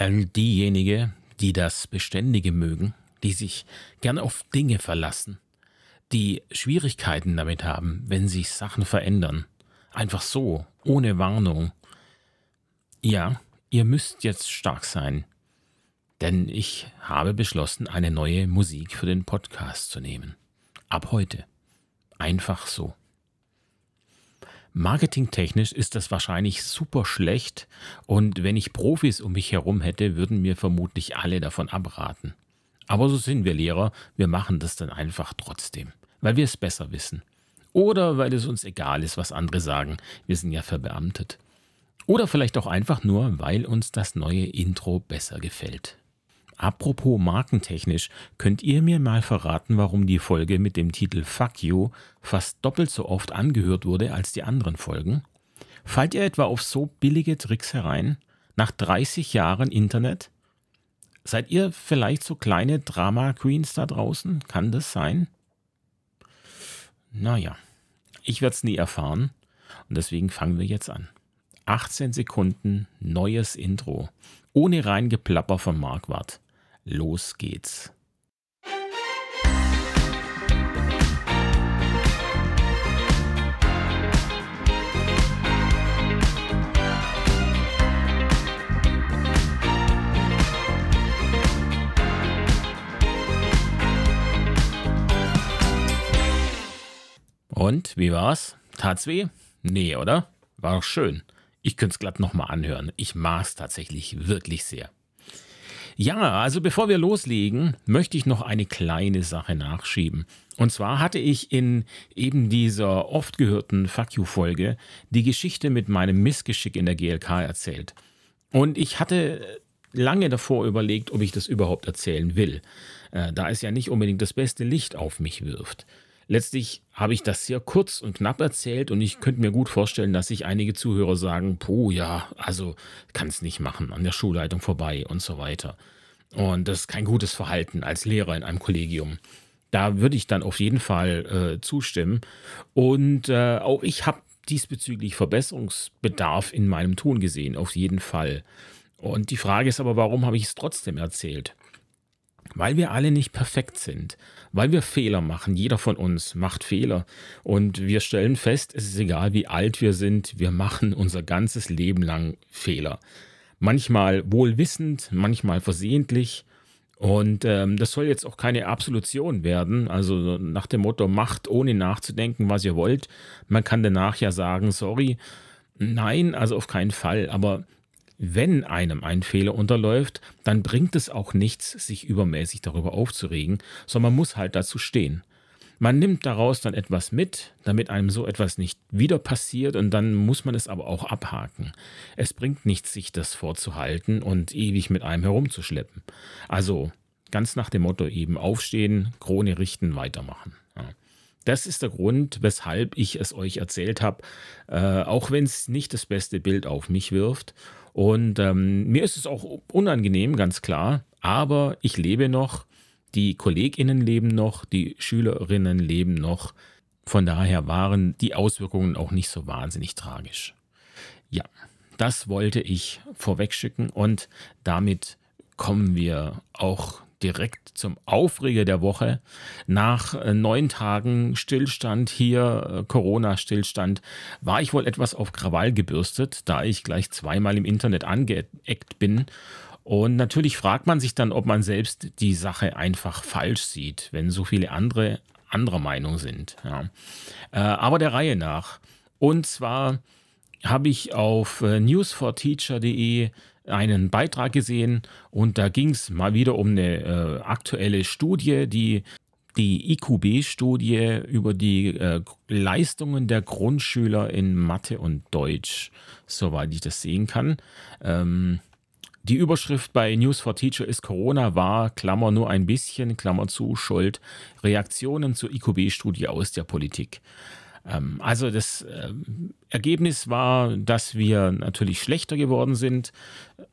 Diejenigen, die das Beständige mögen, die sich gern auf Dinge verlassen, die Schwierigkeiten damit haben, wenn sich Sachen verändern. Einfach so, ohne Warnung. Ja, ihr müsst jetzt stark sein. Denn ich habe beschlossen, eine neue Musik für den Podcast zu nehmen. Ab heute. Einfach so. Marketingtechnisch ist das wahrscheinlich super schlecht und wenn ich Profis um mich herum hätte, würden mir vermutlich alle davon abraten. Aber so sind wir Lehrer, wir machen das dann einfach trotzdem, weil wir es besser wissen. Oder weil es uns egal ist, was andere sagen, wir sind ja verbeamtet. Oder vielleicht auch einfach nur, weil uns das neue Intro besser gefällt. Apropos markentechnisch, könnt ihr mir mal verraten, warum die Folge mit dem Titel Fuck You fast doppelt so oft angehört wurde als die anderen Folgen? Fallt ihr etwa auf so billige Tricks herein? Nach 30 Jahren Internet? Seid ihr vielleicht so kleine Drama Queens da draußen? Kann das sein? Naja, ich werde es nie erfahren und deswegen fangen wir jetzt an. 18 Sekunden neues Intro. Ohne Reingeplapper von Marquardt. Los geht's. Und, wie war's? Tat's weh? Nee, oder? War doch schön. Ich könnte es glatt nochmal anhören. Ich mag's tatsächlich wirklich sehr. Ja, also bevor wir loslegen, möchte ich noch eine kleine Sache nachschieben. Und zwar hatte ich in eben dieser oft gehörten Fuck You-Folge die Geschichte mit meinem Missgeschick in der GLK erzählt. Und ich hatte lange davor überlegt, ob ich das überhaupt erzählen will, äh, da es ja nicht unbedingt das beste Licht auf mich wirft. Letztlich habe ich das sehr kurz und knapp erzählt und ich könnte mir gut vorstellen, dass sich einige Zuhörer sagen, puh, ja, also kann es nicht machen, an der Schulleitung vorbei und so weiter. Und das ist kein gutes Verhalten als Lehrer in einem Kollegium. Da würde ich dann auf jeden Fall äh, zustimmen. Und äh, auch ich habe diesbezüglich Verbesserungsbedarf in meinem Ton gesehen, auf jeden Fall. Und die Frage ist aber, warum habe ich es trotzdem erzählt? Weil wir alle nicht perfekt sind, weil wir Fehler machen. Jeder von uns macht Fehler. Und wir stellen fest, es ist egal, wie alt wir sind, wir machen unser ganzes Leben lang Fehler. Manchmal wohlwissend, manchmal versehentlich. Und ähm, das soll jetzt auch keine Absolution werden. Also nach dem Motto, macht ohne nachzudenken, was ihr wollt. Man kann danach ja sagen, sorry. Nein, also auf keinen Fall. Aber wenn einem ein Fehler unterläuft, dann bringt es auch nichts, sich übermäßig darüber aufzuregen, sondern man muss halt dazu stehen. Man nimmt daraus dann etwas mit, damit einem so etwas nicht wieder passiert und dann muss man es aber auch abhaken. Es bringt nichts, sich das vorzuhalten und ewig mit einem herumzuschleppen. Also ganz nach dem Motto eben aufstehen, Krone richten, weitermachen. Ja. Das ist der Grund, weshalb ich es euch erzählt habe, äh, auch wenn es nicht das beste Bild auf mich wirft. Und ähm, mir ist es auch unangenehm, ganz klar. Aber ich lebe noch, die KollegInnen leben noch, die Schülerinnen leben noch. Von daher waren die Auswirkungen auch nicht so wahnsinnig tragisch. Ja, das wollte ich vorwegschicken und damit kommen wir auch direkt zum Aufreger der Woche. Nach äh, neun Tagen Stillstand hier, äh, Corona-Stillstand, war ich wohl etwas auf Krawall gebürstet, da ich gleich zweimal im Internet angeeckt bin. Und natürlich fragt man sich dann, ob man selbst die Sache einfach falsch sieht, wenn so viele andere anderer Meinung sind. Ja. Äh, aber der Reihe nach. Und zwar habe ich auf newsforteacher.de einen Beitrag gesehen und da ging es mal wieder um eine äh, aktuelle Studie, die die IQB-Studie über die äh, Leistungen der Grundschüler in Mathe und Deutsch, soweit ich das sehen kann. Ähm, die Überschrift bei News for Teacher ist Corona war, Klammer nur ein bisschen, Klammer zu, Schuld, Reaktionen zur IQB-Studie aus der Politik. Ähm, also das ähm, Ergebnis war, dass wir natürlich schlechter geworden sind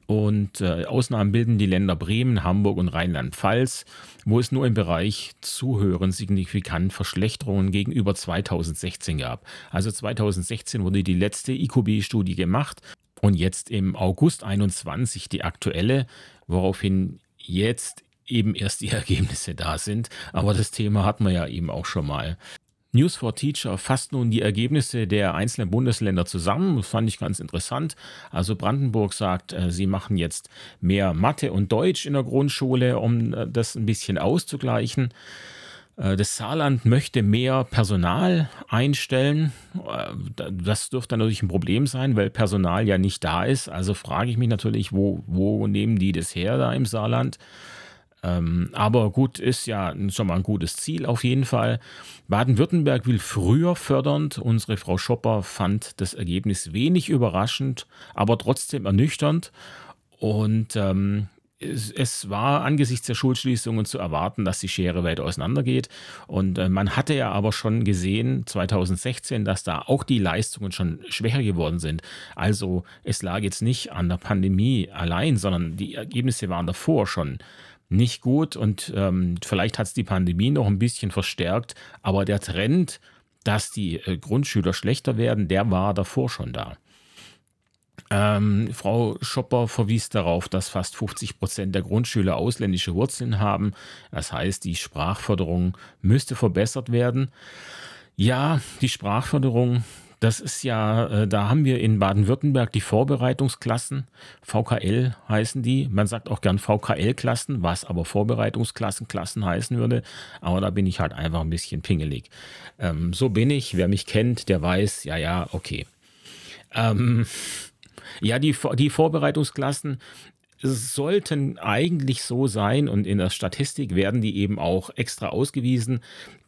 und äh, Ausnahmen bilden die Länder Bremen, Hamburg und Rheinland-Pfalz, wo es nur im Bereich Zuhören signifikant Verschlechterungen gegenüber 2016 gab. Also 2016 wurde die letzte IQB-Studie gemacht und jetzt im August 21 die aktuelle, woraufhin jetzt eben erst die Ergebnisse da sind. Aber das Thema hatten wir ja eben auch schon mal. News for Teacher fasst nun die Ergebnisse der einzelnen Bundesländer zusammen. Das fand ich ganz interessant. Also Brandenburg sagt, äh, sie machen jetzt mehr Mathe und Deutsch in der Grundschule, um äh, das ein bisschen auszugleichen. Äh, das Saarland möchte mehr Personal einstellen. Das dürfte natürlich ein Problem sein, weil Personal ja nicht da ist. Also frage ich mich natürlich, wo, wo nehmen die das her da im Saarland? Ähm, aber gut, ist ja schon mal ein gutes Ziel auf jeden Fall. Baden-Württemberg will früher fördernd. Unsere Frau Schopper fand das Ergebnis wenig überraschend, aber trotzdem ernüchternd. Und ähm, es, es, war angesichts der Schulschließungen zu erwarten, dass die Schere weiter auseinandergeht. Und äh, man hatte ja aber schon gesehen, 2016, dass da auch die Leistungen schon schwächer geworden sind. Also es lag jetzt nicht an der Pandemie allein, sondern die Ergebnisse waren davor schon nicht gut und ähm, vielleicht hat es die Pandemie noch ein bisschen verstärkt, aber der Trend, dass die äh, Grundschüler schlechter werden, der war davor schon da. Ähm, Frau Schopper verwies darauf, dass fast 50 Prozent der Grundschüler ausländische Wurzeln haben. Das heißt, die Sprachförderung müsste verbessert werden. Ja, die Sprachförderung das ist ja, äh, da haben wir in Baden-Württemberg die Vorbereitungsklassen, VKL heißen die. Man sagt auch gern VKL-Klassen, was aber Vorbereitungsklassen, Klassen heißen würde. Aber da bin ich halt einfach ein bisschen pingelig. Ähm, so bin ich. Wer mich kennt, der weiß, ja, ja, okay. Ähm, ja, die, die Vorbereitungsklassen, sollten eigentlich so sein und in der Statistik werden die eben auch extra ausgewiesen,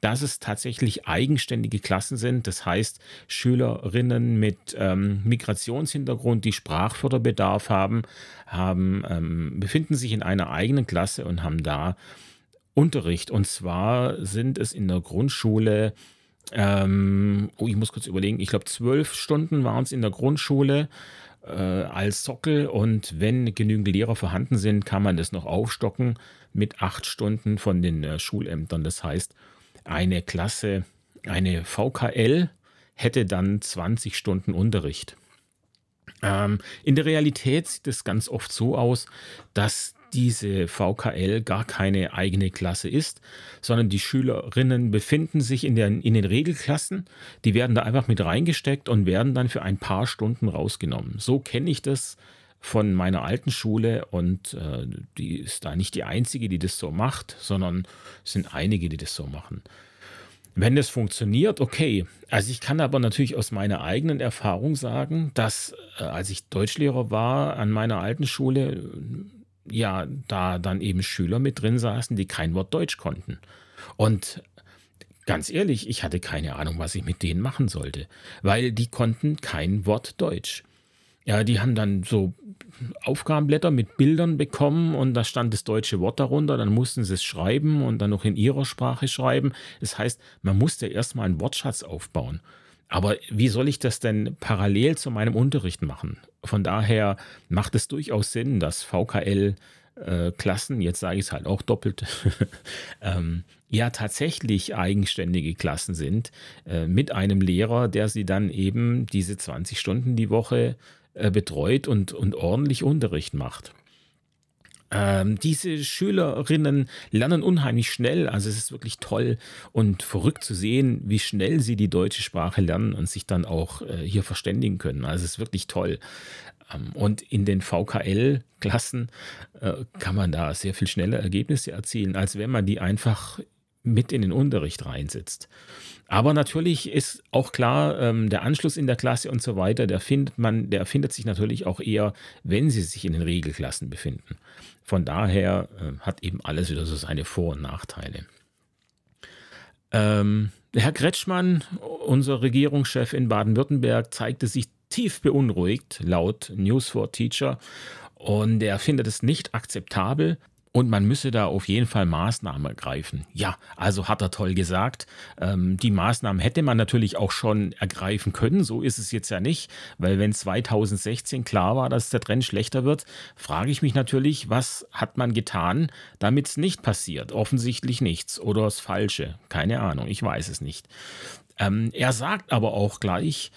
dass es tatsächlich eigenständige Klassen sind. Das heißt, Schülerinnen mit ähm, Migrationshintergrund, die Sprachförderbedarf haben, haben ähm, befinden sich in einer eigenen Klasse und haben da Unterricht. Und zwar sind es in der Grundschule ähm, oh, ich muss kurz überlegen, ich glaube, zwölf Stunden waren es in der Grundschule äh, als Sockel und wenn genügend Lehrer vorhanden sind, kann man das noch aufstocken mit acht Stunden von den äh, Schulämtern. Das heißt, eine Klasse, eine VKL hätte dann 20 Stunden Unterricht. Ähm, in der Realität sieht es ganz oft so aus, dass diese VKL gar keine eigene Klasse ist, sondern die Schülerinnen befinden sich in, der, in den Regelklassen, die werden da einfach mit reingesteckt und werden dann für ein paar Stunden rausgenommen. So kenne ich das von meiner alten Schule und äh, die ist da nicht die einzige, die das so macht, sondern es sind einige, die das so machen. Wenn das funktioniert, okay. Also ich kann aber natürlich aus meiner eigenen Erfahrung sagen, dass äh, als ich Deutschlehrer war an meiner alten Schule, ja, da dann eben Schüler mit drin saßen, die kein Wort Deutsch konnten. Und ganz ehrlich, ich hatte keine Ahnung, was ich mit denen machen sollte, weil die konnten kein Wort Deutsch. Ja, die haben dann so Aufgabenblätter mit Bildern bekommen und da stand das deutsche Wort darunter, dann mussten sie es schreiben und dann noch in ihrer Sprache schreiben. Das heißt, man musste erstmal einen Wortschatz aufbauen. Aber wie soll ich das denn parallel zu meinem Unterricht machen? Von daher macht es durchaus Sinn, dass VKL äh, Klassen, jetzt sage ich es halt auch doppelt, ähm, ja tatsächlich eigenständige Klassen sind, äh, mit einem Lehrer, der sie dann eben diese 20 Stunden die Woche äh, betreut und, und ordentlich Unterricht macht. Ähm, diese Schülerinnen lernen unheimlich schnell. Also es ist wirklich toll und verrückt zu sehen, wie schnell sie die deutsche Sprache lernen und sich dann auch äh, hier verständigen können. Also es ist wirklich toll. Ähm, und in den VKL-Klassen äh, kann man da sehr viel schneller Ergebnisse erzielen, als wenn man die einfach mit in den Unterricht reinsetzt. Aber natürlich ist auch klar, ähm, der Anschluss in der Klasse und so weiter, der findet man, der findet sich natürlich auch eher, wenn sie sich in den Regelklassen befinden. Von daher äh, hat eben alles wieder so seine Vor- und Nachteile. Ähm, Herr Kretschmann, unser Regierungschef in Baden-Württemberg, zeigte sich tief beunruhigt, laut News for Teacher, und er findet es nicht akzeptabel, und man müsse da auf jeden Fall Maßnahmen ergreifen. Ja, also hat er toll gesagt. Ähm, die Maßnahmen hätte man natürlich auch schon ergreifen können. So ist es jetzt ja nicht, weil wenn 2016 klar war, dass der Trend schlechter wird, frage ich mich natürlich, was hat man getan, damit es nicht passiert? Offensichtlich nichts oder das Falsche. Keine Ahnung, ich weiß es nicht. Ähm, er sagt aber auch gleich,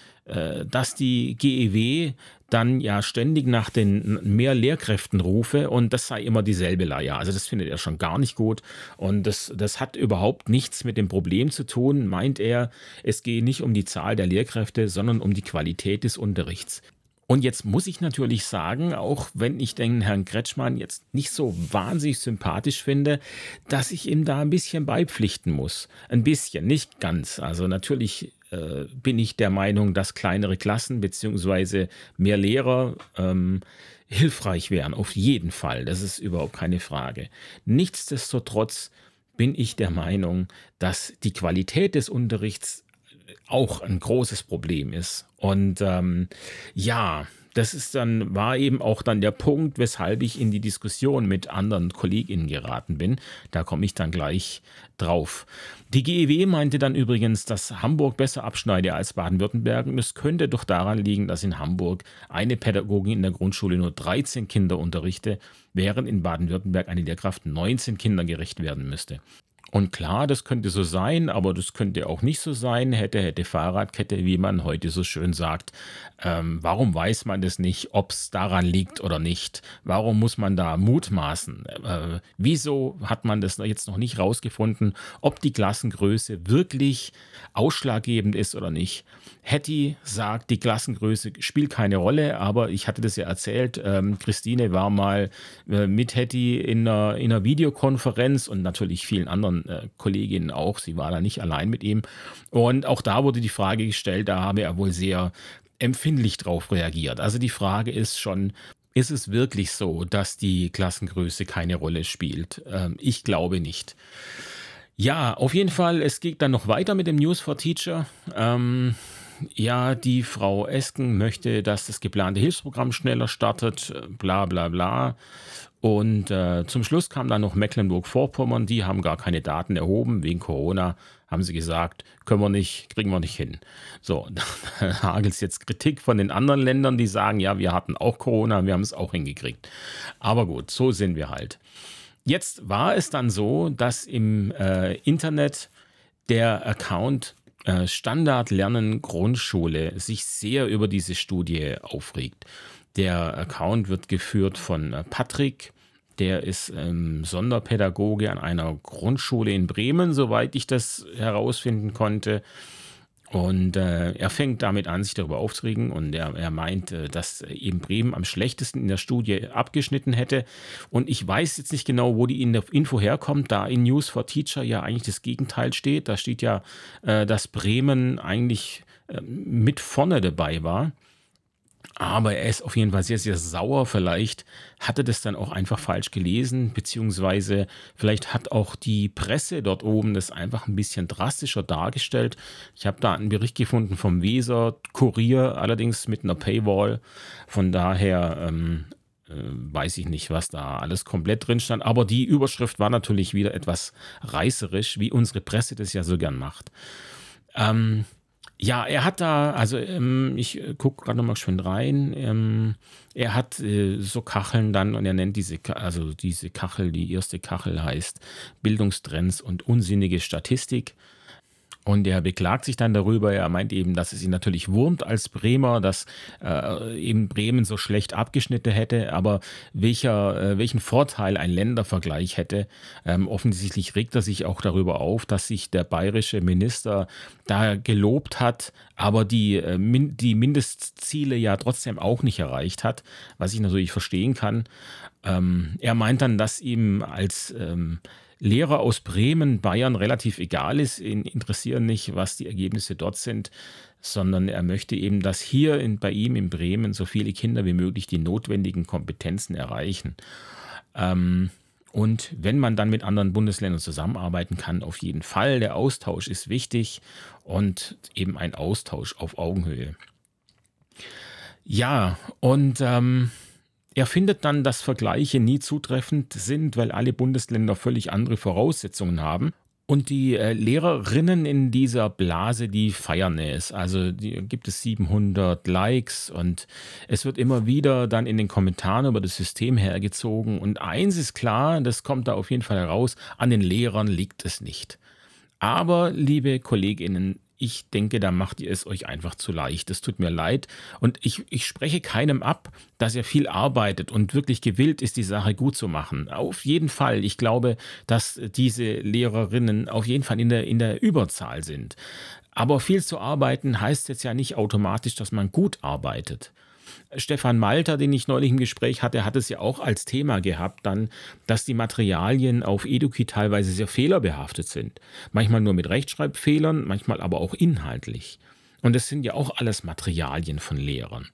dass die GEW dann ja ständig nach den mehr Lehrkräften rufe und das sei immer dieselbe Leier. Also das findet er schon gar nicht gut und das, das hat überhaupt nichts mit dem Problem zu tun, meint er. Es gehe nicht um die Zahl der Lehrkräfte, sondern um die Qualität des Unterrichts. Und jetzt muss ich natürlich sagen, auch wenn ich den Herrn Kretschmann jetzt nicht so wahnsinnig sympathisch finde, dass ich ihm da ein bisschen beipflichten muss. Ein bisschen, nicht ganz. Also natürlich äh, bin ich der Meinung, dass kleinere Klassen bzw. mehr Lehrer ähm, hilfreich wären. Auf jeden Fall. Das ist überhaupt keine Frage. Nichtsdestotrotz bin ich der Meinung, dass die Qualität des Unterrichts auch ein großes Problem ist. Und ähm, ja, das ist dann, war eben auch dann der Punkt, weshalb ich in die Diskussion mit anderen KollegInnen geraten bin. Da komme ich dann gleich drauf. Die GEW meinte dann übrigens, dass Hamburg besser abschneide als Baden-Württemberg. Und es könnte doch daran liegen, dass in Hamburg eine Pädagogin in der Grundschule nur 13 Kinder unterrichte, während in Baden-Württemberg eine Lehrkraft 19 Kindern gerecht werden müsste. Und klar, das könnte so sein, aber das könnte auch nicht so sein. Hätte, hätte Fahrradkette, wie man heute so schön sagt. Ähm, warum weiß man das nicht, ob es daran liegt oder nicht? Warum muss man da mutmaßen? Äh, wieso hat man das jetzt noch nicht rausgefunden, ob die Klassengröße wirklich ausschlaggebend ist oder nicht? Hetty sagt, die Klassengröße spielt keine Rolle, aber ich hatte das ja erzählt. Ähm, Christine war mal äh, mit Hetty in einer, in einer Videokonferenz und natürlich vielen anderen äh, Kolleginnen auch. Sie war da nicht allein mit ihm. Und auch da wurde die Frage gestellt, da habe er wohl sehr empfindlich drauf reagiert. Also die Frage ist schon, ist es wirklich so, dass die Klassengröße keine Rolle spielt? Ähm, ich glaube nicht. Ja, auf jeden Fall, es geht dann noch weiter mit dem News for Teacher. Ähm, ja, die Frau Esken möchte, dass das geplante Hilfsprogramm schneller startet, bla bla bla. Und äh, zum Schluss kam dann noch Mecklenburg-Vorpommern, die haben gar keine Daten erhoben, wegen Corona haben sie gesagt, können wir nicht, kriegen wir nicht hin. So, da hagelt es jetzt Kritik von den anderen Ländern, die sagen, ja, wir hatten auch Corona, wir haben es auch hingekriegt. Aber gut, so sind wir halt. Jetzt war es dann so, dass im äh, Internet der Account äh, Standard Lernen Grundschule sich sehr über diese Studie aufregt. Der Account wird geführt von äh, Patrick. Der ist ähm, Sonderpädagoge an einer Grundschule in Bremen, soweit ich das herausfinden konnte. Und äh, er fängt damit an, sich darüber aufzuregen und er, er meint, äh, dass eben Bremen am schlechtesten in der Studie abgeschnitten hätte. Und ich weiß jetzt nicht genau, wo die Info herkommt, da in News for Teacher ja eigentlich das Gegenteil steht. Da steht ja, äh, dass Bremen eigentlich äh, mit vorne dabei war. Aber er ist auf jeden Fall sehr, sehr sauer. Vielleicht hatte das dann auch einfach falsch gelesen, beziehungsweise vielleicht hat auch die Presse dort oben das einfach ein bisschen drastischer dargestellt. Ich habe da einen Bericht gefunden vom Weser Kurier, allerdings mit einer Paywall. Von daher ähm, äh, weiß ich nicht, was da alles komplett drin stand. Aber die Überschrift war natürlich wieder etwas reißerisch, wie unsere Presse das ja so gern macht. Ähm, ja, er hat da, also ähm, ich äh, gucke gerade nochmal schön rein. Ähm, er hat äh, so Kacheln dann und er nennt diese, also diese Kachel, die erste Kachel heißt Bildungstrends und unsinnige Statistik. Und er beklagt sich dann darüber, er meint eben, dass es ihn natürlich wurmt als Bremer, dass äh, eben Bremen so schlecht abgeschnitten hätte, aber welcher, äh, welchen Vorteil ein Ländervergleich hätte. Ähm, offensichtlich regt er sich auch darüber auf, dass sich der bayerische Minister da gelobt hat, aber die, äh, min die Mindestziele ja trotzdem auch nicht erreicht hat, was ich natürlich verstehen kann. Ähm, er meint dann, dass ihm als ähm, Lehrer aus Bremen, Bayern relativ egal ist. Ihn interessieren nicht, was die Ergebnisse dort sind, sondern er möchte eben, dass hier in, bei ihm in Bremen so viele Kinder wie möglich die notwendigen Kompetenzen erreichen. Ähm, und wenn man dann mit anderen Bundesländern zusammenarbeiten kann, auf jeden Fall. Der Austausch ist wichtig und eben ein Austausch auf Augenhöhe. Ja, und ähm, er findet dann, dass Vergleiche nie zutreffend sind, weil alle Bundesländer völlig andere Voraussetzungen haben. Und die äh, Lehrerinnen in dieser Blase, die feiern es. Also die, gibt es 700 Likes und es wird immer wieder dann in den Kommentaren über das System hergezogen. Und eins ist klar, das kommt da auf jeden Fall heraus, an den Lehrern liegt es nicht. Aber, liebe Kolleginnen, ich denke, da macht ihr es euch einfach zu leicht. Es tut mir leid. Und ich, ich spreche keinem ab, dass er viel arbeitet und wirklich gewillt ist, die Sache gut zu machen. Auf jeden Fall. Ich glaube, dass diese Lehrerinnen auf jeden Fall in der, in der Überzahl sind. Aber viel zu arbeiten heißt jetzt ja nicht automatisch, dass man gut arbeitet. Stefan Malter, den ich neulich im Gespräch hatte, hat es ja auch als Thema gehabt, dann, dass die Materialien auf Eduki teilweise sehr fehlerbehaftet sind. Manchmal nur mit Rechtschreibfehlern, manchmal aber auch inhaltlich. Und es sind ja auch alles Materialien von Lehrern.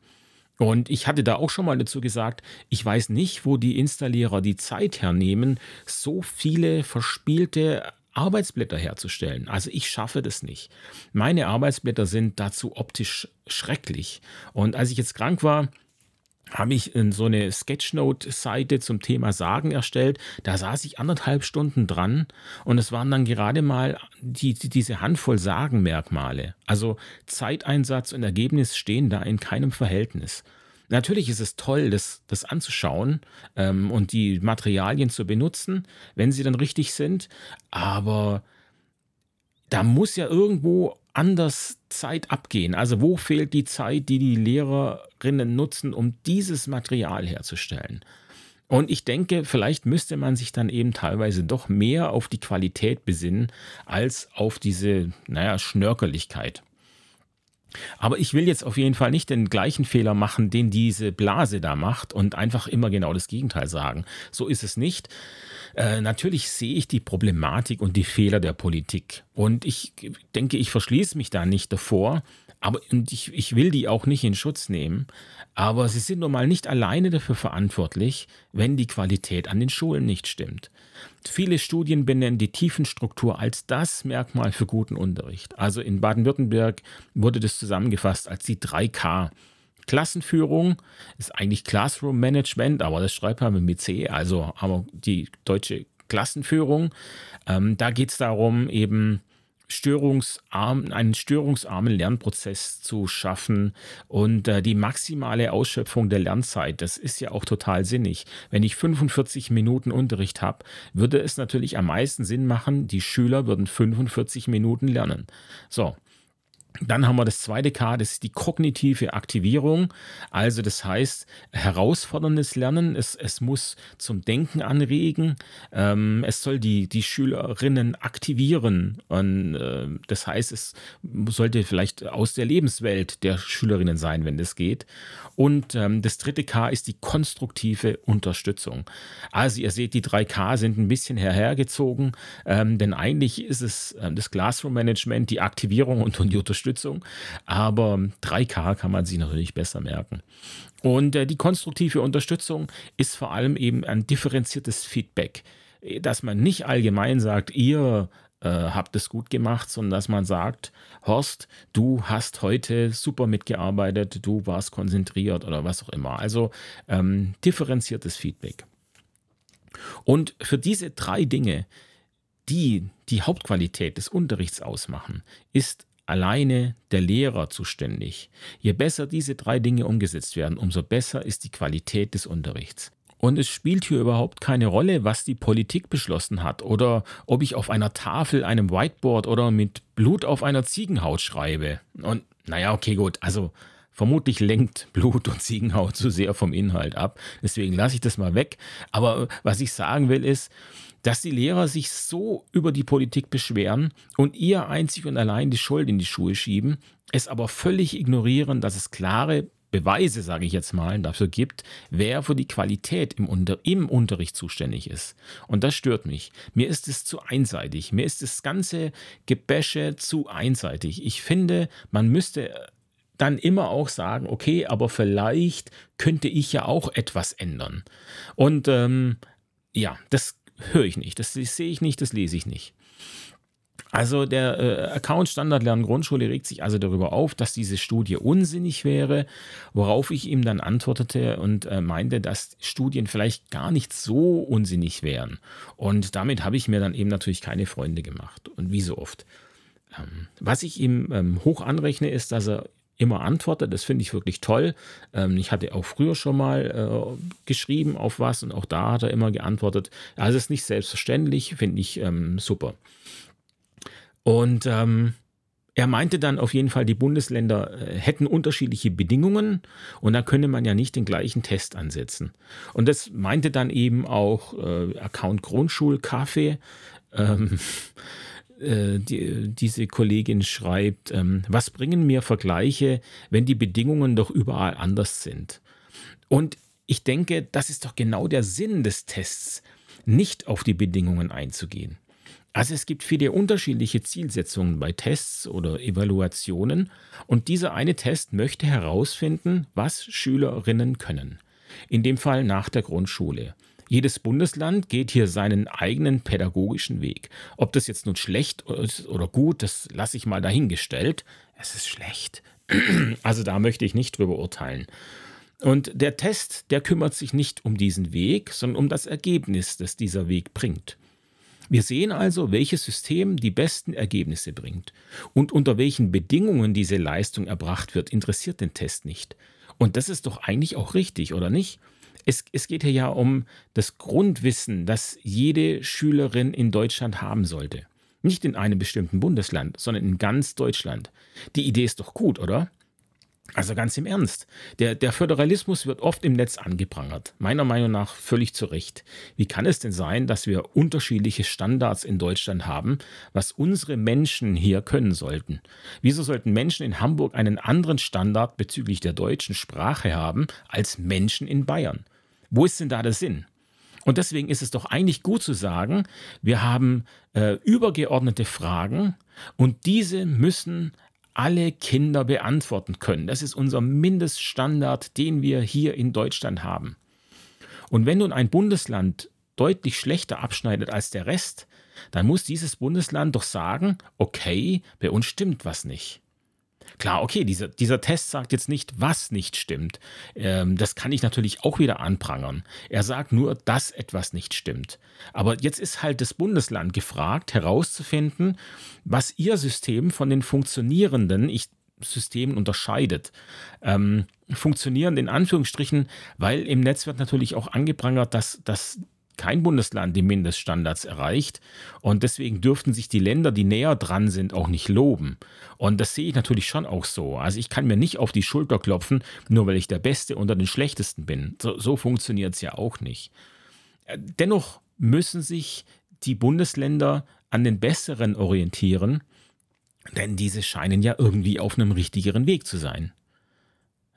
Und ich hatte da auch schon mal dazu gesagt, ich weiß nicht, wo die Installierer die Zeit hernehmen, so viele verspielte Arbeitsblätter herzustellen. Also ich schaffe das nicht. Meine Arbeitsblätter sind dazu optisch schrecklich. Und als ich jetzt krank war, habe ich so eine Sketchnote-Seite zum Thema Sagen erstellt. Da saß ich anderthalb Stunden dran und es waren dann gerade mal die, die, diese Handvoll Sagenmerkmale. Also Zeiteinsatz und Ergebnis stehen da in keinem Verhältnis. Natürlich ist es toll, das, das anzuschauen ähm, und die Materialien zu benutzen, wenn sie dann richtig sind, aber da muss ja irgendwo anders Zeit abgehen. Also wo fehlt die Zeit, die die Lehrerinnen nutzen, um dieses Material herzustellen? Und ich denke, vielleicht müsste man sich dann eben teilweise doch mehr auf die Qualität besinnen, als auf diese, naja, Schnörkeligkeit. Aber ich will jetzt auf jeden Fall nicht den gleichen Fehler machen, den diese Blase da macht und einfach immer genau das Gegenteil sagen. So ist es nicht. Äh, natürlich sehe ich die Problematik und die Fehler der Politik. Und ich denke, ich verschließe mich da nicht davor. Aber und ich, ich will die auch nicht in Schutz nehmen. Aber sie sind nun mal nicht alleine dafür verantwortlich, wenn die Qualität an den Schulen nicht stimmt. Viele Studien benennen die Tiefenstruktur als das Merkmal für guten Unterricht. Also in Baden-Württemberg wurde das zusammengefasst als die 3K. Klassenführung ist eigentlich Classroom Management, aber das schreibt man mit C, also aber die deutsche Klassenführung. Ähm, da geht es darum, eben störungsarm, einen störungsarmen Lernprozess zu schaffen und äh, die maximale Ausschöpfung der Lernzeit. Das ist ja auch total sinnig. Wenn ich 45 Minuten Unterricht habe, würde es natürlich am meisten Sinn machen, die Schüler würden 45 Minuten lernen. So, dann haben wir das zweite K, das ist die kognitive Aktivierung. Also das heißt, herausforderndes Lernen. Es, es muss zum Denken anregen. Ähm, es soll die, die Schülerinnen aktivieren. Und, äh, das heißt, es sollte vielleicht aus der Lebenswelt der Schülerinnen sein, wenn das geht. Und ähm, das dritte K ist die konstruktive Unterstützung. Also ihr seht, die drei K sind ein bisschen herhergezogen, ähm, denn eigentlich ist es äh, das Classroom Management, die Aktivierung und die Unterstützung Unterstützung. Aber 3K kann man sich natürlich besser merken. Und äh, die konstruktive Unterstützung ist vor allem eben ein differenziertes Feedback, dass man nicht allgemein sagt, ihr äh, habt es gut gemacht, sondern dass man sagt, Horst, du hast heute super mitgearbeitet, du warst konzentriert oder was auch immer. Also ähm, differenziertes Feedback. Und für diese drei Dinge, die die Hauptqualität des Unterrichts ausmachen, ist alleine der Lehrer zuständig. Je besser diese drei Dinge umgesetzt werden, umso besser ist die Qualität des Unterrichts. Und es spielt hier überhaupt keine Rolle, was die Politik beschlossen hat oder ob ich auf einer Tafel, einem Whiteboard oder mit Blut auf einer Ziegenhaut schreibe. Und naja, okay, gut, also vermutlich lenkt Blut und Ziegenhaut zu sehr vom Inhalt ab. Deswegen lasse ich das mal weg. Aber was ich sagen will ist, dass die Lehrer sich so über die Politik beschweren und ihr einzig und allein die Schuld in die Schuhe schieben, es aber völlig ignorieren, dass es klare Beweise, sage ich jetzt mal, dafür gibt, wer für die Qualität im, Unter im Unterricht zuständig ist. Und das stört mich. Mir ist es zu einseitig. Mir ist das ganze Gebäsche zu einseitig. Ich finde, man müsste dann immer auch sagen, okay, aber vielleicht könnte ich ja auch etwas ändern. Und ähm, ja, das höre ich nicht, das sehe ich nicht, das lese ich nicht. Also der äh, Account Standard Lernen Grundschule regt sich also darüber auf, dass diese Studie unsinnig wäre, worauf ich ihm dann antwortete und äh, meinte, dass Studien vielleicht gar nicht so unsinnig wären. Und damit habe ich mir dann eben natürlich keine Freunde gemacht und wie so oft. Ähm, was ich ihm ähm, hoch anrechne, ist, dass er immer antwortet. Das finde ich wirklich toll. Ähm, ich hatte auch früher schon mal äh, geschrieben auf was und auch da hat er immer geantwortet. Also es ist nicht selbstverständlich, finde ich ähm, super. Und ähm, er meinte dann auf jeden Fall, die Bundesländer äh, hätten unterschiedliche Bedingungen und da könne man ja nicht den gleichen Test ansetzen. Und das meinte dann eben auch äh, Account Grundschulkaffee. Ähm, äh, die, diese Kollegin schreibt, ähm, was bringen mir Vergleiche, wenn die Bedingungen doch überall anders sind? Und ich denke, das ist doch genau der Sinn des Tests, nicht auf die Bedingungen einzugehen. Also es gibt viele unterschiedliche Zielsetzungen bei Tests oder Evaluationen und dieser eine Test möchte herausfinden, was Schülerinnen können. In dem Fall nach der Grundschule. Jedes Bundesland geht hier seinen eigenen pädagogischen Weg. Ob das jetzt nun schlecht ist oder gut, das lasse ich mal dahingestellt. Es ist schlecht. Also da möchte ich nicht drüber urteilen. Und der Test, der kümmert sich nicht um diesen Weg, sondern um das Ergebnis, das dieser Weg bringt. Wir sehen also, welches System die besten Ergebnisse bringt. Und unter welchen Bedingungen diese Leistung erbracht wird, interessiert den Test nicht. Und das ist doch eigentlich auch richtig, oder nicht? Es, es geht hier ja um das Grundwissen, das jede Schülerin in Deutschland haben sollte. Nicht in einem bestimmten Bundesland, sondern in ganz Deutschland. Die Idee ist doch gut, oder? Also ganz im Ernst, der, der Föderalismus wird oft im Netz angeprangert, meiner Meinung nach völlig zu Recht. Wie kann es denn sein, dass wir unterschiedliche Standards in Deutschland haben, was unsere Menschen hier können sollten? Wieso sollten Menschen in Hamburg einen anderen Standard bezüglich der deutschen Sprache haben als Menschen in Bayern? Wo ist denn da der Sinn? Und deswegen ist es doch eigentlich gut zu sagen, wir haben äh, übergeordnete Fragen und diese müssen alle Kinder beantworten können. Das ist unser Mindeststandard, den wir hier in Deutschland haben. Und wenn nun ein Bundesland deutlich schlechter abschneidet als der Rest, dann muss dieses Bundesland doch sagen, okay, bei uns stimmt was nicht. Klar, okay, dieser, dieser Test sagt jetzt nicht, was nicht stimmt. Ähm, das kann ich natürlich auch wieder anprangern. Er sagt nur, dass etwas nicht stimmt. Aber jetzt ist halt das Bundesland gefragt, herauszufinden, was ihr System von den funktionierenden, ich Systemen unterscheidet. Ähm, funktionieren in Anführungsstrichen, weil im Netz wird natürlich auch angeprangert, dass, dass kein Bundesland die Mindeststandards erreicht. Und deswegen dürften sich die Länder, die näher dran sind, auch nicht loben. Und das sehe ich natürlich schon auch so. Also ich kann mir nicht auf die Schulter klopfen, nur weil ich der Beste unter den Schlechtesten bin. So, so funktioniert es ja auch nicht. Dennoch müssen sich die Bundesländer an den Besseren orientieren, denn diese scheinen ja irgendwie auf einem richtigeren Weg zu sein.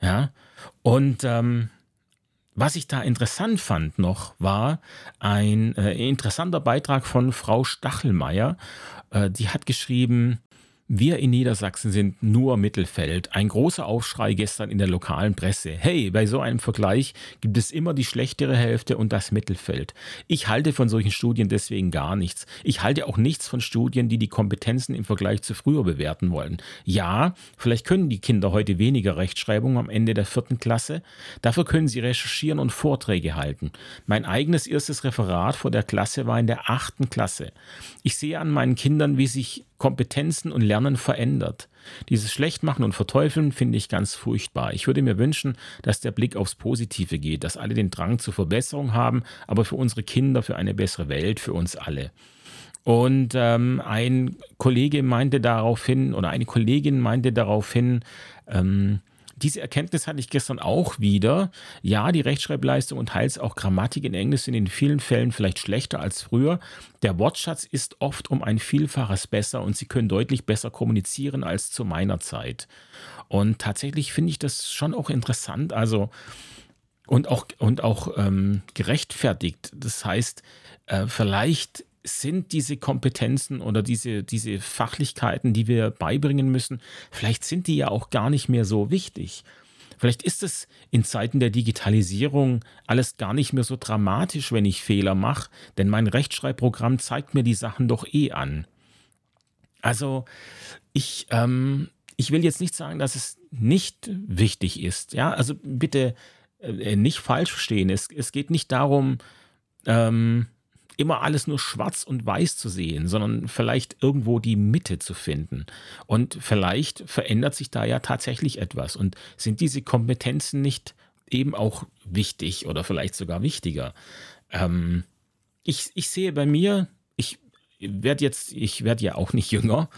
Ja, und ähm, was ich da interessant fand noch, war ein äh, interessanter Beitrag von Frau Stachelmeier. Äh, die hat geschrieben, wir in Niedersachsen sind nur Mittelfeld. Ein großer Aufschrei gestern in der lokalen Presse. Hey, bei so einem Vergleich gibt es immer die schlechtere Hälfte und das Mittelfeld. Ich halte von solchen Studien deswegen gar nichts. Ich halte auch nichts von Studien, die die Kompetenzen im Vergleich zu früher bewerten wollen. Ja, vielleicht können die Kinder heute weniger Rechtschreibung am Ende der vierten Klasse. Dafür können sie recherchieren und Vorträge halten. Mein eigenes erstes Referat vor der Klasse war in der achten Klasse. Ich sehe an meinen Kindern, wie sich Kompetenzen und Lernen verändert. Dieses Schlechtmachen und Verteufeln finde ich ganz furchtbar. Ich würde mir wünschen, dass der Blick aufs Positive geht, dass alle den Drang zur Verbesserung haben, aber für unsere Kinder, für eine bessere Welt, für uns alle. Und ähm, ein Kollege meinte daraufhin, oder eine Kollegin meinte daraufhin, ähm, diese Erkenntnis hatte ich gestern auch wieder. Ja, die Rechtschreibleistung und teils auch Grammatik in Englisch sind in vielen Fällen vielleicht schlechter als früher. Der Wortschatz ist oft um ein Vielfaches besser und sie können deutlich besser kommunizieren als zu meiner Zeit. Und tatsächlich finde ich das schon auch interessant. Also, und auch, und auch ähm, gerechtfertigt. Das heißt, äh, vielleicht sind diese Kompetenzen oder diese, diese Fachlichkeiten, die wir beibringen müssen, vielleicht sind die ja auch gar nicht mehr so wichtig. Vielleicht ist es in Zeiten der Digitalisierung alles gar nicht mehr so dramatisch, wenn ich Fehler mache, denn mein Rechtschreibprogramm zeigt mir die Sachen doch eh an. Also ich, ähm, ich will jetzt nicht sagen, dass es nicht wichtig ist. Ja, also bitte äh, nicht falsch verstehen. Es, es geht nicht darum, ähm, immer alles nur schwarz und weiß zu sehen, sondern vielleicht irgendwo die Mitte zu finden. Und vielleicht verändert sich da ja tatsächlich etwas. Und sind diese Kompetenzen nicht eben auch wichtig oder vielleicht sogar wichtiger? Ähm, ich, ich sehe bei mir, werde jetzt, ich werde ja auch nicht jünger.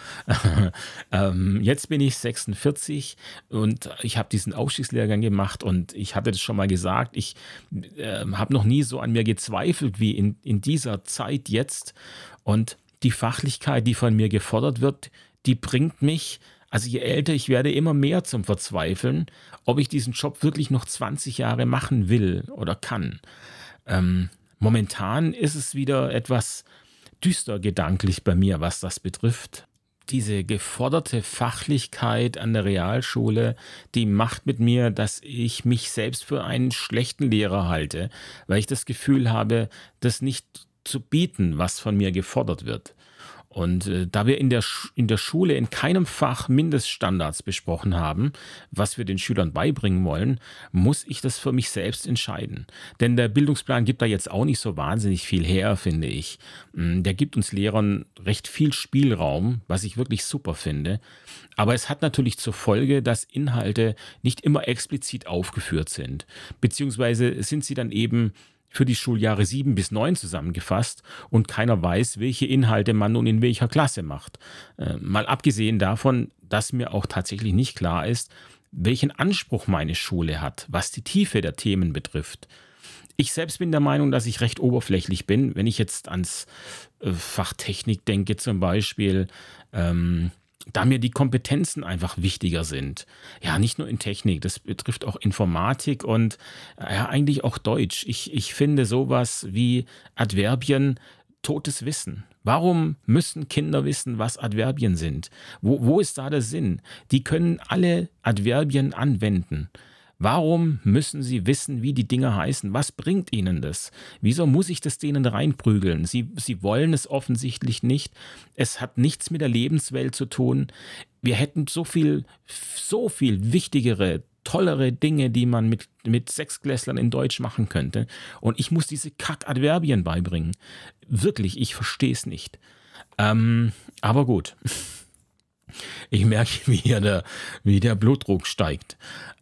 ähm, jetzt bin ich 46 und ich habe diesen Aufstiegslehrgang gemacht und ich hatte das schon mal gesagt, ich äh, habe noch nie so an mir gezweifelt wie in, in dieser Zeit jetzt. Und die Fachlichkeit, die von mir gefordert wird, die bringt mich, also je älter ich werde, immer mehr zum Verzweifeln, ob ich diesen Job wirklich noch 20 Jahre machen will oder kann. Ähm, momentan ist es wieder etwas düster gedanklich bei mir, was das betrifft. Diese geforderte Fachlichkeit an der Realschule, die macht mit mir, dass ich mich selbst für einen schlechten Lehrer halte, weil ich das Gefühl habe, das nicht zu bieten, was von mir gefordert wird. Und äh, da wir in der, in der Schule in keinem Fach Mindeststandards besprochen haben, was wir den Schülern beibringen wollen, muss ich das für mich selbst entscheiden. Denn der Bildungsplan gibt da jetzt auch nicht so wahnsinnig viel her, finde ich. Mm, der gibt uns Lehrern recht viel Spielraum, was ich wirklich super finde. Aber es hat natürlich zur Folge, dass Inhalte nicht immer explizit aufgeführt sind. Beziehungsweise sind sie dann eben für die Schuljahre 7 bis 9 zusammengefasst und keiner weiß, welche Inhalte man nun in welcher Klasse macht. Äh, mal abgesehen davon, dass mir auch tatsächlich nicht klar ist, welchen Anspruch meine Schule hat, was die Tiefe der Themen betrifft. Ich selbst bin der Meinung, dass ich recht oberflächlich bin, wenn ich jetzt ans äh, Fach Technik denke zum Beispiel. Ähm, da mir die Kompetenzen einfach wichtiger sind. Ja, nicht nur in Technik, das betrifft auch Informatik und äh, ja, eigentlich auch Deutsch. Ich, ich finde sowas wie Adverbien totes Wissen. Warum müssen Kinder wissen, was Adverbien sind? Wo, wo ist da der Sinn? Die können alle Adverbien anwenden. Warum müssen sie wissen, wie die Dinge heißen? Was bringt ihnen das? Wieso muss ich das denen reinprügeln? Sie, sie wollen es offensichtlich nicht. Es hat nichts mit der Lebenswelt zu tun. Wir hätten so viel, so viel wichtigere, tollere Dinge, die man mit, mit Sechsklässlern in Deutsch machen könnte. Und ich muss diese Kack-Adverbien beibringen. Wirklich, ich verstehe es nicht. Ähm, aber gut. Ich merke, wie der, wie der Blutdruck steigt.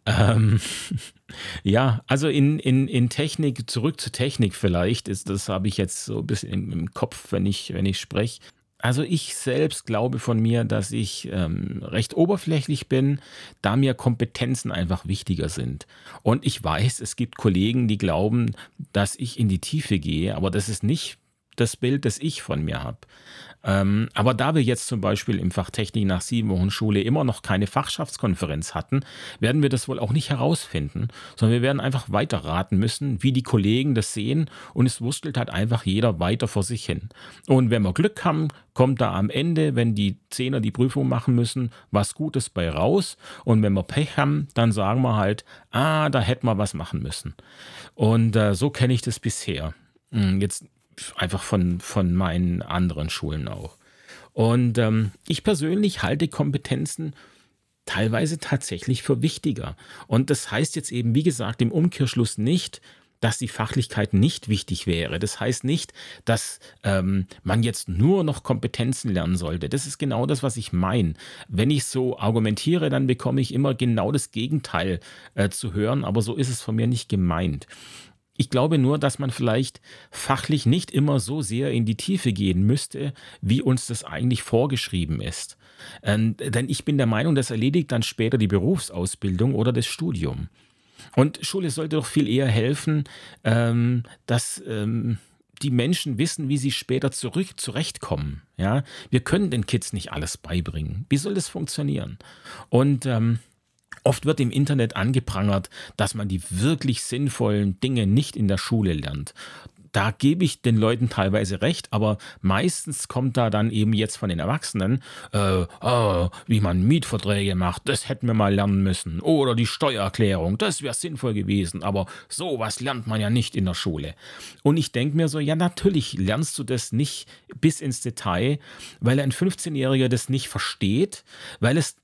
Ähm, ja, also in, in, in Technik, zurück zur Technik vielleicht, ist, das habe ich jetzt so ein bisschen im, im Kopf, wenn ich, wenn ich spreche. Also ich selbst glaube von mir, dass ich ähm, recht oberflächlich bin, da mir Kompetenzen einfach wichtiger sind. Und ich weiß, es gibt Kollegen, die glauben, dass ich in die Tiefe gehe, aber das ist nicht das Bild, das ich von mir habe. Ähm, aber da wir jetzt zum Beispiel im Fach Technik nach sieben Wochen Schule immer noch keine Fachschaftskonferenz hatten, werden wir das wohl auch nicht herausfinden, sondern wir werden einfach weiter raten müssen, wie die Kollegen das sehen und es wurstelt halt einfach jeder weiter vor sich hin. Und wenn wir Glück haben, kommt da am Ende, wenn die Zehner die Prüfung machen müssen, was Gutes bei raus und wenn wir Pech haben, dann sagen wir halt, ah, da hätten wir was machen müssen. Und äh, so kenne ich das bisher. Hm, jetzt einfach von, von meinen anderen Schulen auch. Und ähm, ich persönlich halte Kompetenzen teilweise tatsächlich für wichtiger. Und das heißt jetzt eben, wie gesagt, im Umkehrschluss nicht, dass die Fachlichkeit nicht wichtig wäre. Das heißt nicht, dass ähm, man jetzt nur noch Kompetenzen lernen sollte. Das ist genau das, was ich meine. Wenn ich so argumentiere, dann bekomme ich immer genau das Gegenteil äh, zu hören, aber so ist es von mir nicht gemeint. Ich glaube nur, dass man vielleicht fachlich nicht immer so sehr in die Tiefe gehen müsste, wie uns das eigentlich vorgeschrieben ist. Ähm, denn ich bin der Meinung, das erledigt dann später die Berufsausbildung oder das Studium. Und Schule sollte doch viel eher helfen, ähm, dass ähm, die Menschen wissen, wie sie später zurück zurechtkommen. Ja, wir können den Kids nicht alles beibringen. Wie soll das funktionieren? Und ähm, Oft wird im Internet angeprangert, dass man die wirklich sinnvollen Dinge nicht in der Schule lernt. Da gebe ich den Leuten teilweise recht, aber meistens kommt da dann eben jetzt von den Erwachsenen, äh, oh, wie man Mietverträge macht, das hätten wir mal lernen müssen. Oder die Steuererklärung, das wäre sinnvoll gewesen, aber sowas lernt man ja nicht in der Schule. Und ich denke mir so, ja, natürlich lernst du das nicht bis ins Detail, weil ein 15-Jähriger das nicht versteht, weil es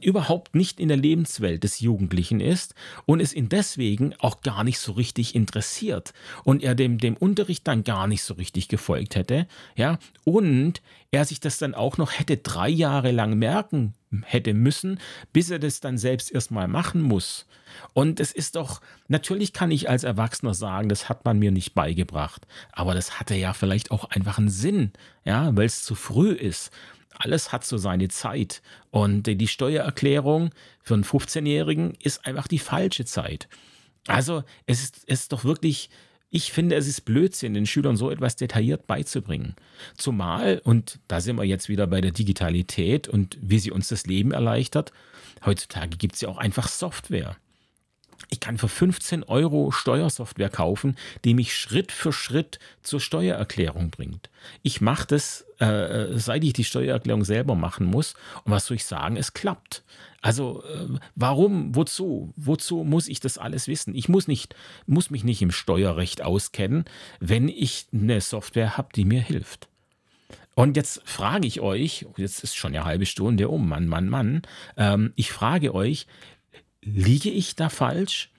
überhaupt nicht in der Lebenswelt des Jugendlichen ist und es ihn deswegen auch gar nicht so richtig interessiert und er dem, dem Unterricht dann gar nicht so richtig gefolgt hätte, ja, und er sich das dann auch noch hätte drei Jahre lang merken hätte müssen, bis er das dann selbst erstmal machen muss. Und es ist doch, natürlich kann ich als Erwachsener sagen, das hat man mir nicht beigebracht, aber das hatte ja vielleicht auch einfach einen Sinn, ja, weil es zu früh ist. Alles hat so seine Zeit. Und die Steuererklärung für einen 15-Jährigen ist einfach die falsche Zeit. Also es ist, es ist doch wirklich ich finde, es ist Blödsinn, den Schülern so etwas detailliert beizubringen. Zumal, und da sind wir jetzt wieder bei der Digitalität und wie sie uns das Leben erleichtert, heutzutage gibt es ja auch einfach Software. Ich kann für 15 Euro Steuersoftware kaufen, die mich Schritt für Schritt zur Steuererklärung bringt. Ich mache das, äh, äh seit ich die Steuererklärung selber machen muss. Und was soll ich sagen? Es klappt. Also äh, warum, wozu, wozu muss ich das alles wissen? Ich muss, nicht, muss mich nicht im Steuerrecht auskennen, wenn ich eine Software habe, die mir hilft. Und jetzt frage ich euch, jetzt ist schon eine halbe Stunde um, Mann, Mann, Mann, ähm, ich frage euch, liege ich da falsch?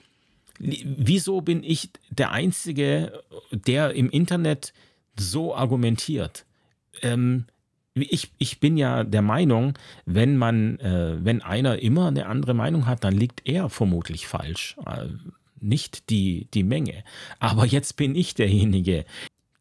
Wieso bin ich der Einzige, der im Internet so argumentiert? Ähm, ich, ich bin ja der Meinung, wenn man, äh, wenn einer immer eine andere Meinung hat, dann liegt er vermutlich falsch. Äh, nicht die, die Menge. Aber jetzt bin ich derjenige,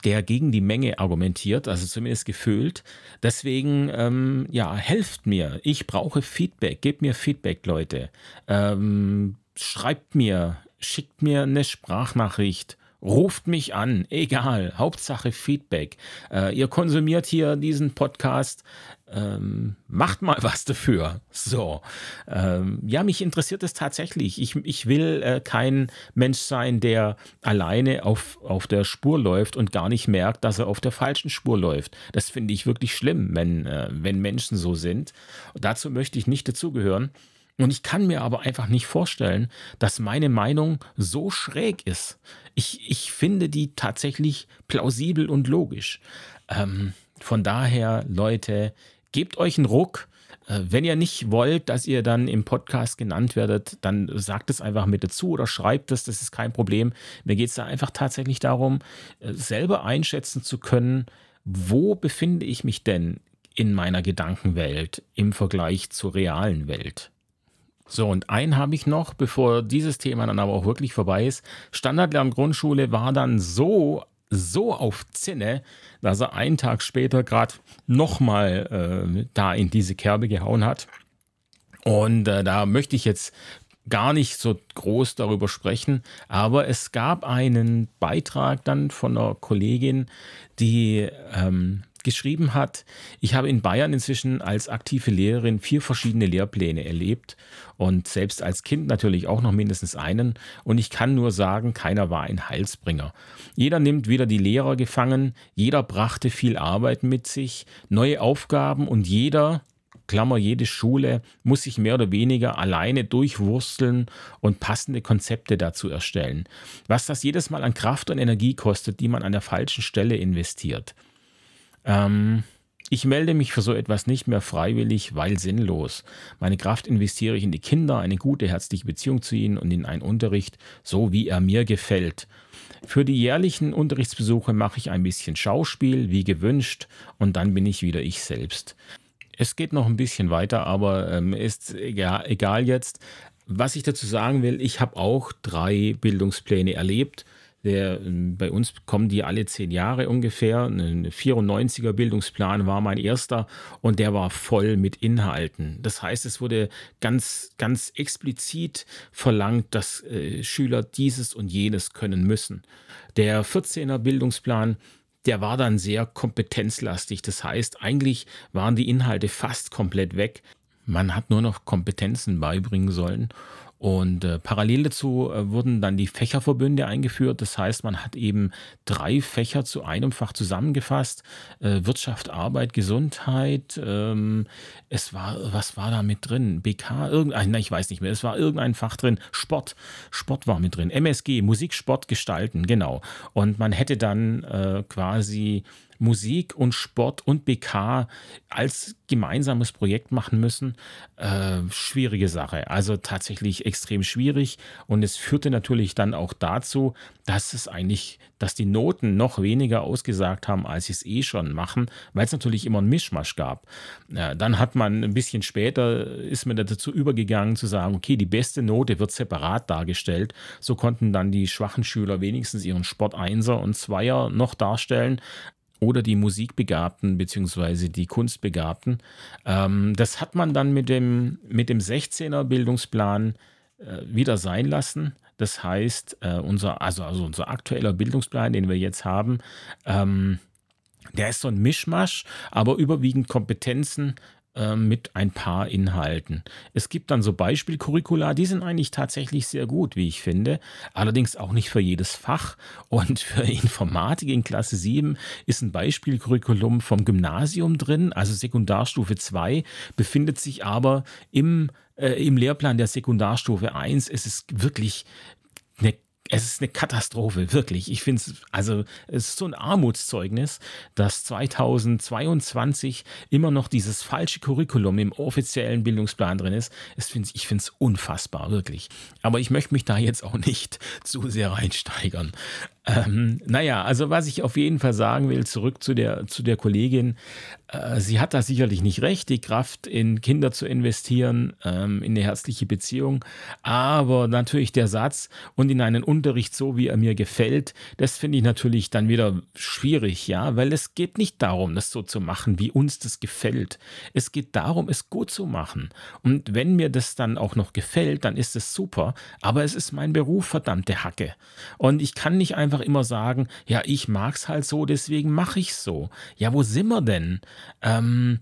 der gegen die Menge argumentiert, also zumindest gefühlt. Deswegen, ähm, ja, helft mir. Ich brauche Feedback. Gebt mir Feedback, Leute. Ähm, schreibt mir, schickt mir eine Sprachnachricht Ruft mich an, egal, Hauptsache Feedback. Äh, ihr konsumiert hier diesen Podcast, ähm, macht mal was dafür. So, ähm, ja, mich interessiert es tatsächlich. Ich, ich will äh, kein Mensch sein, der alleine auf, auf der Spur läuft und gar nicht merkt, dass er auf der falschen Spur läuft. Das finde ich wirklich schlimm, wenn, äh, wenn Menschen so sind. dazu möchte ich nicht dazugehören. Und ich kann mir aber einfach nicht vorstellen, dass meine Meinung so schräg ist. Ich, ich finde die tatsächlich plausibel und logisch. Ähm, von daher, Leute, gebt euch einen Ruck. Äh, wenn ihr nicht wollt, dass ihr dann im Podcast genannt werdet, dann sagt es einfach mit dazu oder schreibt es, das ist kein Problem. Mir geht es da einfach tatsächlich darum, äh, selber einschätzen zu können, wo befinde ich mich denn in meiner Gedankenwelt im Vergleich zur realen Welt. So, und einen habe ich noch, bevor dieses Thema dann aber auch wirklich vorbei ist. Standardlern Grundschule war dann so, so auf Zinne, dass er einen Tag später gerade nochmal äh, da in diese Kerbe gehauen hat. Und äh, da möchte ich jetzt gar nicht so groß darüber sprechen, aber es gab einen Beitrag dann von einer Kollegin, die ähm, geschrieben hat, ich habe in Bayern inzwischen als aktive Lehrerin vier verschiedene Lehrpläne erlebt und selbst als Kind natürlich auch noch mindestens einen. Und ich kann nur sagen, keiner war ein Heilsbringer. Jeder nimmt wieder die Lehrer gefangen, jeder brachte viel Arbeit mit sich, neue Aufgaben und jeder, Klammer, jede Schule muss sich mehr oder weniger alleine durchwursteln und passende Konzepte dazu erstellen. Was das jedes Mal an Kraft und Energie kostet, die man an der falschen Stelle investiert. Ähm, ich melde mich für so etwas nicht mehr freiwillig, weil sinnlos. Meine Kraft investiere ich in die Kinder, eine gute, herzliche Beziehung zu ihnen und in einen Unterricht, so wie er mir gefällt. Für die jährlichen Unterrichtsbesuche mache ich ein bisschen Schauspiel, wie gewünscht, und dann bin ich wieder ich selbst. Es geht noch ein bisschen weiter, aber ähm, ist egal, egal jetzt. Was ich dazu sagen will, ich habe auch drei Bildungspläne erlebt der, ähm, bei uns kommen die alle zehn Jahre ungefähr. Ein 94er Bildungsplan war mein erster und der war voll mit Inhalten. Das heißt, es wurde ganz, ganz explizit verlangt, dass äh, Schüler dieses und jenes können müssen. Der 14er Bildungsplan, der war dann sehr kompetenzlastig. Das heißt, eigentlich waren die Inhalte fast komplett weg. Man hat nur noch Kompetenzen beibringen sollen. Und äh, parallel dazu äh, wurden dann die Fächerverbünde eingeführt. Das heißt, man hat eben drei Fächer zu einem Fach zusammengefasst. Äh, Wirtschaft, Arbeit, Gesundheit. Ähm, es war, was war da mit drin? BK, irgendein, nein, ich weiß nicht mehr. Es war irgendein Fach drin. Sport, Sport war mit drin. MSG, Musik, Sport, Gestalten, genau. Und man hätte dann äh, quasi Musik und Sport und BK als gemeinsames Projekt machen müssen, äh, schwierige Sache. Also tatsächlich extrem schwierig. Und es führte natürlich dann auch dazu, dass es eigentlich, dass die Noten noch weniger ausgesagt haben, als sie es eh schon machen, weil es natürlich immer einen Mischmasch gab. Äh, dann hat man ein bisschen später, ist man dazu übergegangen zu sagen, okay, die beste Note wird separat dargestellt. So konnten dann die schwachen Schüler wenigstens ihren Sport Einser und Zweier noch darstellen oder die Musikbegabten bzw. die Kunstbegabten. Ähm, das hat man dann mit dem, mit dem 16er Bildungsplan äh, wieder sein lassen. Das heißt, äh, unser, also, also unser aktueller Bildungsplan, den wir jetzt haben, ähm, der ist so ein Mischmasch, aber überwiegend Kompetenzen äh, mit ein paar Inhalten. Es gibt dann so Beispielcurricula, die sind eigentlich tatsächlich sehr gut, wie ich finde. Allerdings auch nicht für jedes Fach. Und für Informatik in Klasse 7 ist ein Beispielcurriculum vom Gymnasium drin, also Sekundarstufe 2, befindet sich aber im äh, im Lehrplan der Sekundarstufe 1 ist es wirklich eine es ist eine Katastrophe, wirklich. Ich finde es, also es ist so ein Armutszeugnis, dass 2022 immer noch dieses falsche Curriculum im offiziellen Bildungsplan drin ist. Find, ich finde es unfassbar, wirklich. Aber ich möchte mich da jetzt auch nicht zu sehr reinsteigern. Ähm, naja, also was ich auf jeden Fall sagen will, zurück zu der, zu der Kollegin, äh, sie hat da sicherlich nicht recht, die Kraft in Kinder zu investieren, ähm, in eine herzliche Beziehung, aber natürlich der Satz und in einen Unterricht so, wie er mir gefällt, das finde ich natürlich dann wieder schwierig, ja, weil es geht nicht darum, das so zu machen, wie uns das gefällt. Es geht darum, es gut zu machen. Und wenn mir das dann auch noch gefällt, dann ist es super, aber es ist mein Beruf, verdammte Hacke. Und ich kann nicht einfach einfach immer sagen, ja, ich mag's halt so, deswegen mache ich's so. Ja, wo sind wir denn? Ähm,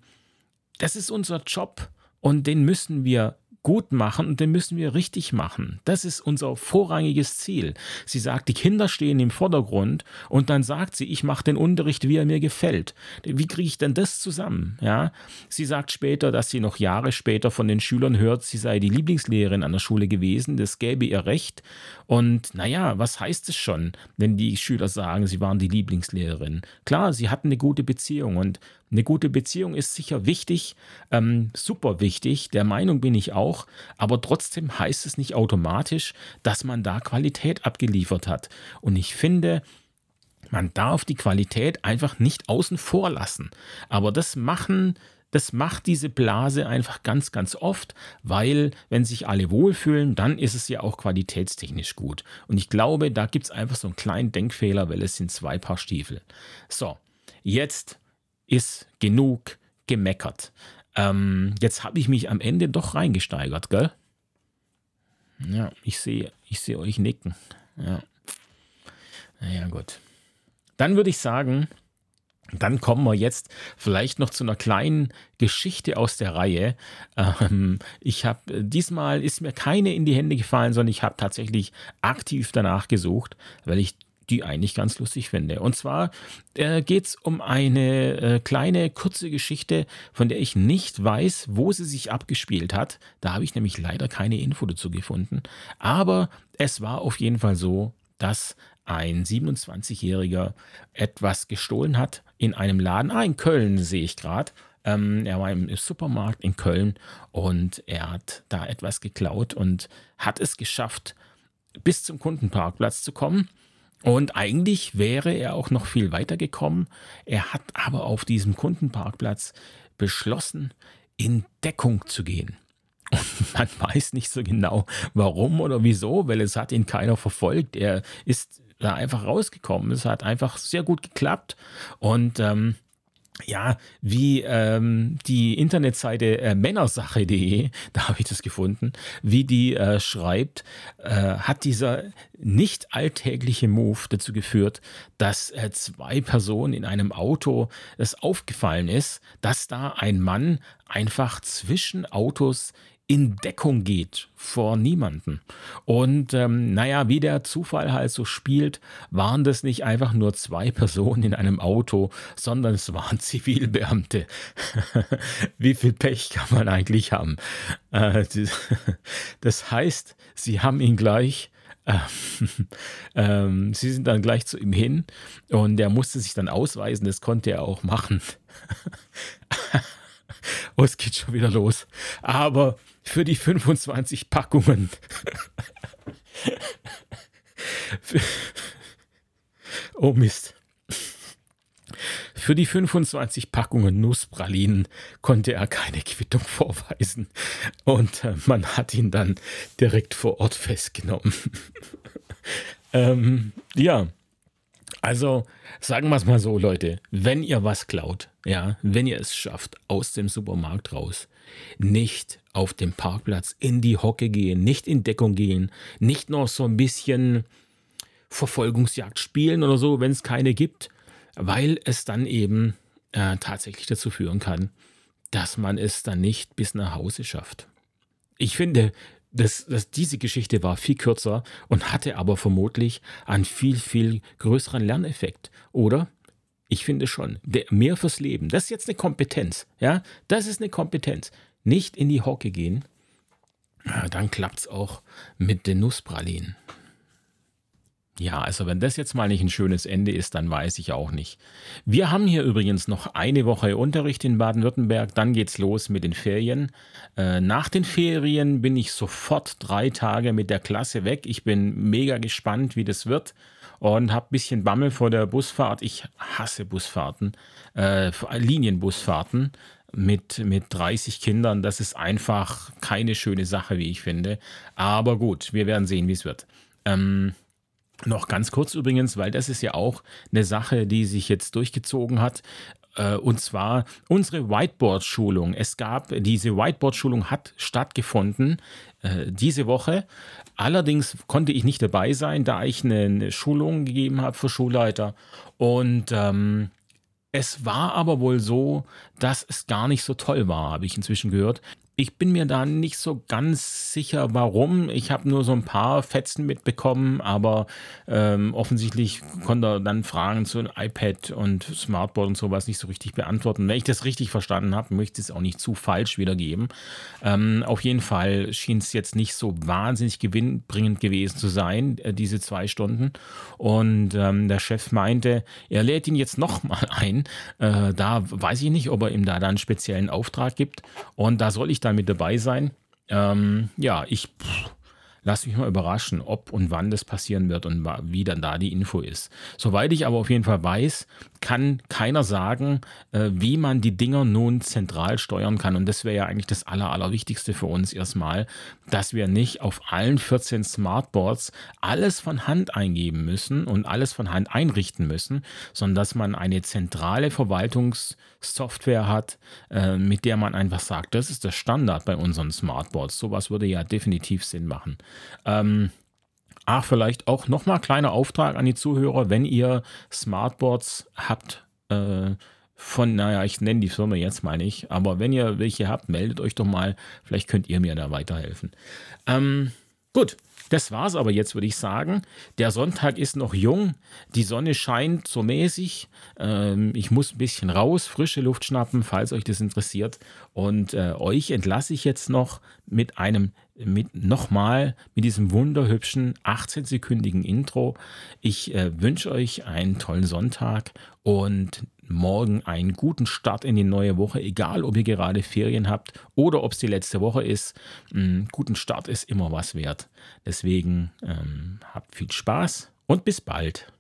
das ist unser Job und den müssen wir gut machen und den müssen wir richtig machen. Das ist unser vorrangiges Ziel. Sie sagt, die Kinder stehen im Vordergrund und dann sagt sie, ich mache den Unterricht, wie er mir gefällt. Wie kriege ich denn das zusammen? Ja? Sie sagt später, dass sie noch Jahre später von den Schülern hört, sie sei die Lieblingslehrerin an der Schule gewesen, das gäbe ihr recht. Und naja, was heißt es schon, wenn die Schüler sagen, sie waren die Lieblingslehrerin? Klar, sie hatten eine gute Beziehung und eine gute Beziehung ist sicher wichtig, ähm, super wichtig, der Meinung bin ich auch, aber trotzdem heißt es nicht automatisch, dass man da Qualität abgeliefert hat. Und ich finde, man darf die Qualität einfach nicht außen vor lassen. Aber das machen das macht diese Blase einfach ganz, ganz oft, weil wenn sich alle wohlfühlen, dann ist es ja auch qualitätstechnisch gut. Und ich glaube, da gibt es einfach so einen kleinen Denkfehler, weil es sind zwei Paar Stiefel. So, jetzt ist genug gemeckert. Ähm, jetzt habe ich mich am Ende doch reingesteigert, gell? Ja, ich sehe ich seh euch nicken. Ja. Naja, gut. Dann würde ich sagen, dann kommen wir jetzt vielleicht noch zu einer kleinen Geschichte aus der Reihe. Ähm, ich habe diesmal ist mir keine in die Hände gefallen, sondern ich habe tatsächlich aktiv danach gesucht, weil ich die eigentlich ganz lustig finde. Und zwar äh, geht es um eine äh, kleine, kurze Geschichte, von der ich nicht weiß, wo sie sich abgespielt hat. Da habe ich nämlich leider keine Info dazu gefunden. Aber es war auf jeden Fall so, dass ein 27-Jähriger etwas gestohlen hat in einem Laden. Ah, in Köln sehe ich gerade. Ähm, er war im Supermarkt in Köln und er hat da etwas geklaut und hat es geschafft, bis zum Kundenparkplatz zu kommen. Und eigentlich wäre er auch noch viel weiter gekommen. Er hat aber auf diesem Kundenparkplatz beschlossen, in Deckung zu gehen. Und man weiß nicht so genau, warum oder wieso, weil es hat ihn keiner verfolgt. Er ist da einfach rausgekommen. Es hat einfach sehr gut geklappt. Und ähm, ja, wie ähm, die Internetseite äh, männersache.de, da habe ich das gefunden, wie die äh, schreibt, äh, hat dieser nicht alltägliche Move dazu geführt, dass äh, zwei Personen in einem Auto es aufgefallen ist, dass da ein Mann einfach zwischen Autos in Deckung geht vor niemanden. Und ähm, naja, wie der Zufall halt so spielt, waren das nicht einfach nur zwei Personen in einem Auto, sondern es waren Zivilbeamte. wie viel Pech kann man eigentlich haben? Äh, das heißt, sie haben ihn gleich ähm, sie sind dann gleich zu ihm hin und er musste sich dann ausweisen, das konnte er auch machen. Oh, es geht schon wieder los. Aber für die 25 Packungen. oh Mist. Für die 25 Packungen Nusspralinen konnte er keine Quittung vorweisen und äh, man hat ihn dann direkt vor Ort festgenommen. ähm, ja, also sagen wir es mal so, Leute, wenn ihr was klaut, ja, wenn ihr es schafft, aus dem Supermarkt raus, nicht auf dem Parkplatz in die Hocke gehen, nicht in Deckung gehen, nicht noch so ein bisschen Verfolgungsjagd spielen oder so, wenn es keine gibt, weil es dann eben äh, tatsächlich dazu führen kann, dass man es dann nicht bis nach Hause schafft. Ich finde, dass, dass diese Geschichte war viel kürzer und hatte aber vermutlich einen viel, viel größeren Lerneffekt, oder? Ich finde schon. Der, mehr fürs Leben. Das ist jetzt eine Kompetenz. Ja, das ist eine Kompetenz. Nicht in die Hocke gehen. Ja, dann klappt es auch mit den Nusspralinen. Ja, also wenn das jetzt mal nicht ein schönes Ende ist, dann weiß ich auch nicht. Wir haben hier übrigens noch eine Woche Unterricht in Baden-Württemberg, dann geht's los mit den Ferien. Äh, nach den Ferien bin ich sofort drei Tage mit der Klasse weg. Ich bin mega gespannt, wie das wird und habe ein bisschen Bammel vor der Busfahrt. Ich hasse Busfahrten, äh, Linienbusfahrten mit, mit 30 Kindern. Das ist einfach keine schöne Sache, wie ich finde. Aber gut, wir werden sehen, wie es wird. Ähm, noch ganz kurz übrigens, weil das ist ja auch eine Sache, die sich jetzt durchgezogen hat. Äh, und zwar unsere Whiteboard-Schulung. Es gab, diese Whiteboard-Schulung hat stattgefunden äh, diese Woche. Allerdings konnte ich nicht dabei sein, da ich eine Schulung gegeben habe für Schulleiter. Und ähm, es war aber wohl so, dass es gar nicht so toll war, habe ich inzwischen gehört. Ich bin mir da nicht so ganz sicher, warum. Ich habe nur so ein paar Fetzen mitbekommen, aber ähm, offensichtlich konnte er dann Fragen zu iPad und Smartboard und sowas nicht so richtig beantworten. Wenn ich das richtig verstanden habe, möchte ich es auch nicht zu falsch wiedergeben. Ähm, auf jeden Fall schien es jetzt nicht so wahnsinnig gewinnbringend gewesen zu sein, äh, diese zwei Stunden. Und ähm, der Chef meinte, er lädt ihn jetzt nochmal ein. Äh, da weiß ich nicht, ob er ihm da dann einen speziellen Auftrag gibt. Und da soll ich dann mit dabei sein. Ähm, ja, ich lasse mich mal überraschen, ob und wann das passieren wird und wie dann da die Info ist. Soweit ich aber auf jeden Fall weiß, kann keiner sagen, äh, wie man die Dinger nun zentral steuern kann. Und das wäre ja eigentlich das Aller, Allerwichtigste für uns erstmal, dass wir nicht auf allen 14 Smartboards alles von Hand eingeben müssen und alles von Hand einrichten müssen, sondern dass man eine zentrale Verwaltungssoftware hat, äh, mit der man einfach sagt, das ist der Standard bei unseren Smartboards. Sowas würde ja definitiv Sinn machen. Ähm, Ach, vielleicht auch nochmal kleiner Auftrag an die Zuhörer, wenn ihr Smartboards habt, äh, von, naja, ich nenne die Firma jetzt mal nicht, aber wenn ihr welche habt, meldet euch doch mal, vielleicht könnt ihr mir da weiterhelfen. Ähm, gut, das war's aber jetzt, würde ich sagen. Der Sonntag ist noch jung, die Sonne scheint so mäßig. Ähm, ich muss ein bisschen raus, frische Luft schnappen, falls euch das interessiert. Und äh, euch entlasse ich jetzt noch mit einem, mit nochmal mit diesem wunderhübschen 18-sekündigen Intro. Ich äh, wünsche euch einen tollen Sonntag und morgen einen guten Start in die neue Woche, egal ob ihr gerade Ferien habt oder ob es die letzte Woche ist. Einen guten Start ist immer was wert. Deswegen ähm, habt viel Spaß und bis bald.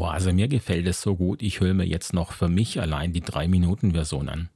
Boah, also mir gefällt es so gut, ich höre mir jetzt noch für mich allein die 3-Minuten-Version an.